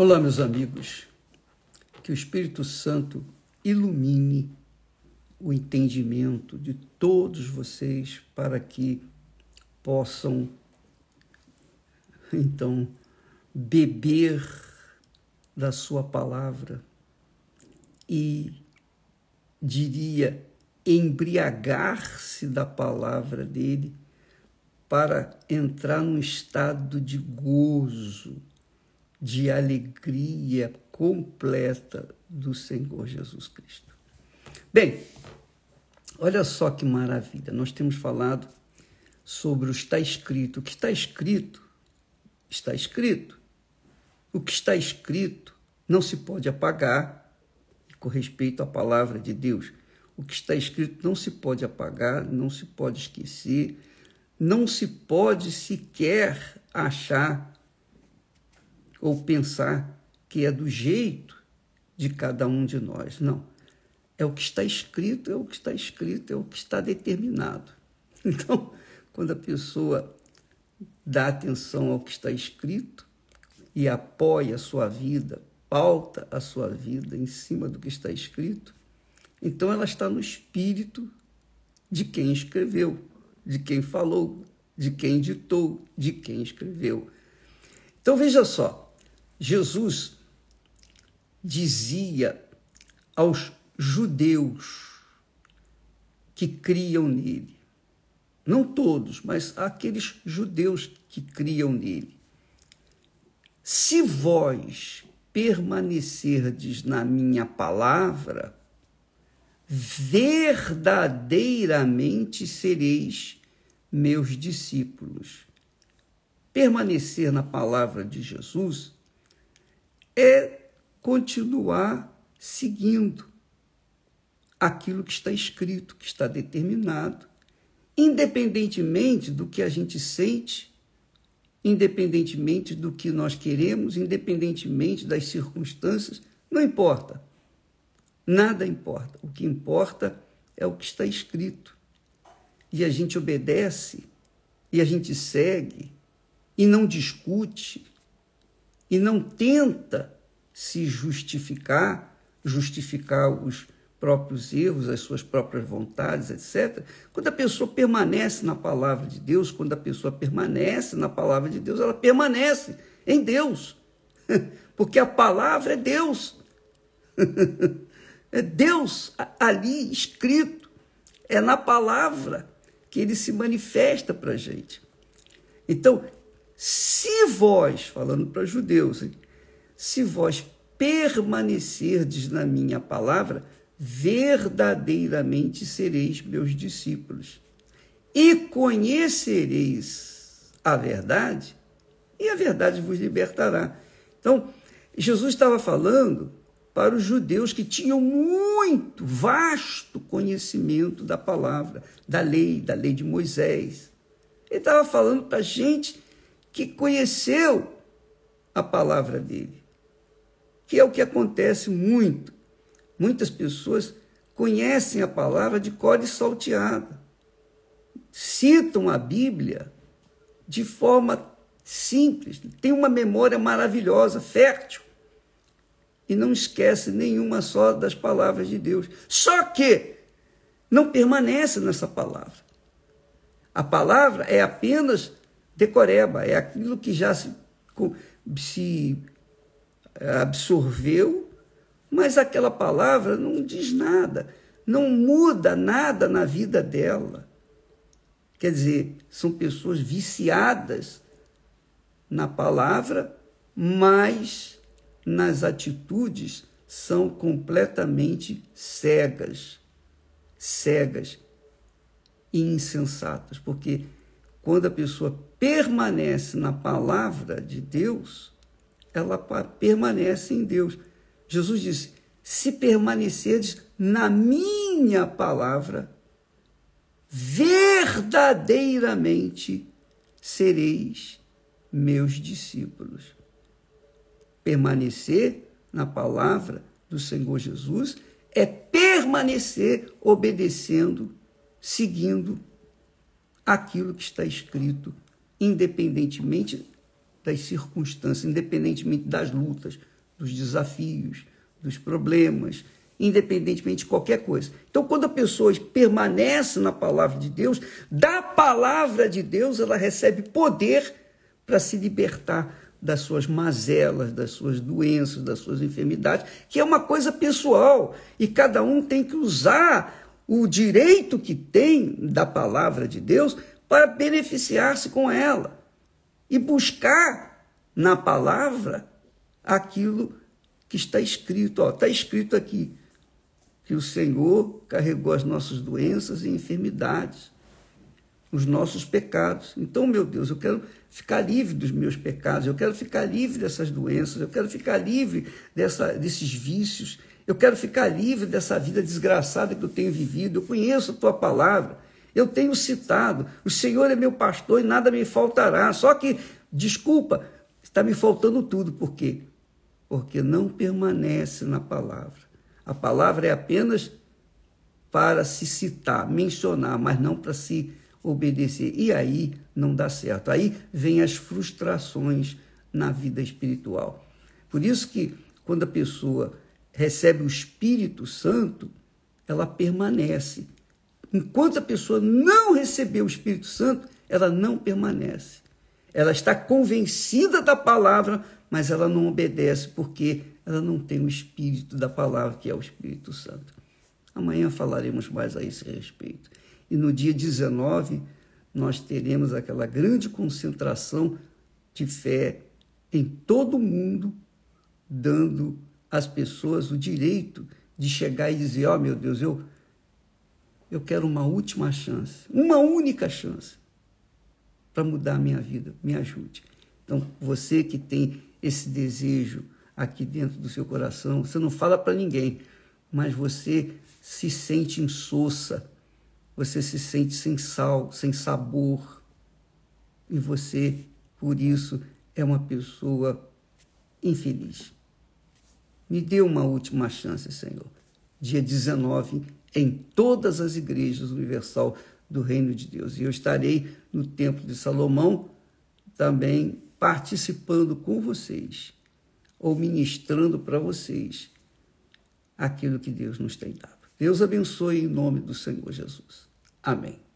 Olá, meus amigos. Que o Espírito Santo ilumine o entendimento de todos vocês para que possam, então, beber da Sua palavra e, diria, embriagar-se da palavra dele para entrar num estado de gozo, de alegria completa do Senhor Jesus Cristo. Bem, olha só que maravilha, nós temos falado sobre o está escrito. O que está escrito, está escrito. O que está escrito não se pode apagar com respeito à palavra de Deus. O que está escrito não se pode apagar, não se pode esquecer, não se pode sequer achar ou pensar que é do jeito de cada um de nós. Não. É o que está escrito, é o que está escrito, é o que está determinado. Então, quando a pessoa dá atenção ao que está escrito e apoia a sua vida, pauta a sua vida em cima do que está escrito, então ela está no espírito de quem escreveu, de quem falou, de quem ditou, de quem escreveu. Então veja só, Jesus dizia aos judeus que criam nele, não todos, mas aqueles judeus que criam nele, se vós permanecerdes na minha palavra, verdadeiramente sereis meus discípulos. Permanecer na palavra de Jesus é continuar seguindo aquilo que está escrito, que está determinado, independentemente do que a gente sente, independentemente do que nós queremos, independentemente das circunstâncias, não importa. Nada importa. O que importa é o que está escrito. E a gente obedece, e a gente segue, e não discute, e não tenta se justificar, justificar os próprios erros, as suas próprias vontades, etc. Quando a pessoa permanece na palavra de Deus, quando a pessoa permanece na palavra de Deus, ela permanece em Deus. Porque a palavra é Deus. É Deus ali escrito. É na palavra que ele se manifesta para a gente. Então, se vós, falando para judeus, se vós permanecerdes na minha palavra, verdadeiramente sereis meus discípulos. E conhecereis a verdade, e a verdade vos libertará. Então, Jesus estava falando para os judeus que tinham muito, vasto conhecimento da palavra, da lei, da lei de Moisés. Ele estava falando para gente que conheceu a palavra dele, que é o que acontece muito. Muitas pessoas conhecem a palavra de cor e salteada, citam a Bíblia de forma simples, tem uma memória maravilhosa, fértil, e não esquece nenhuma só das palavras de Deus. Só que não permanece nessa palavra. A palavra é apenas decoreba, é aquilo que já se, se absorveu, mas aquela palavra não diz nada, não muda nada na vida dela. Quer dizer, são pessoas viciadas na palavra, mas nas atitudes são completamente cegas, cegas e insensatas, porque quando a pessoa permanece na palavra de Deus, ela permanece em Deus. Jesus disse: se permanecerdes na minha palavra, verdadeiramente sereis meus discípulos. Permanecer na palavra do Senhor Jesus é permanecer obedecendo, seguindo aquilo que está escrito, independentemente das circunstâncias, independentemente das lutas, dos desafios, dos problemas, independentemente de qualquer coisa. Então, quando a pessoa permanece na palavra de Deus, da palavra de Deus, ela recebe poder para se libertar das suas mazelas, das suas doenças, das suas enfermidades, que é uma coisa pessoal e cada um tem que usar o direito que tem da palavra de Deus para beneficiar-se com ela e buscar na palavra aquilo que está escrito. Ó, está escrito aqui que o Senhor carregou as nossas doenças e enfermidades, os nossos pecados. Então, meu Deus, eu quero ficar livre dos meus pecados, eu quero ficar livre dessas doenças, eu quero ficar livre dessa, desses vícios, eu quero ficar livre dessa vida desgraçada que eu tenho vivido. Eu conheço a tua palavra, eu tenho citado, o Senhor é meu pastor e nada me faltará. Só que, desculpa, está me faltando tudo, por quê? Porque não permanece na palavra. A palavra é apenas para se citar, mencionar, mas não para se obedecer. E aí não dá certo. Aí vem as frustrações na vida espiritual. Por isso que quando a pessoa recebe o Espírito Santo, ela permanece. Enquanto a pessoa não recebeu o Espírito Santo, ela não permanece. Ela está convencida da palavra, mas ela não obedece porque ela não tem o Espírito da palavra, que é o Espírito Santo. Amanhã falaremos mais a esse respeito. E no dia 19, nós teremos aquela grande concentração de fé em todo o mundo, dando às pessoas o direito de chegar e dizer: Ó oh, meu Deus, eu, eu quero uma última chance, uma única chance para mudar a minha vida, me ajude. Então, você que tem esse desejo aqui dentro do seu coração, você não fala para ninguém, mas você se sente insossa você se sente sem sal, sem sabor, e você, por isso, é uma pessoa infeliz. Me dê uma última chance, Senhor. Dia 19, em todas as igrejas universal do Reino de Deus. E eu estarei no Templo de Salomão também participando com vocês, ou ministrando para vocês aquilo que Deus nos tem dado. Deus abençoe em nome do Senhor Jesus. Amém.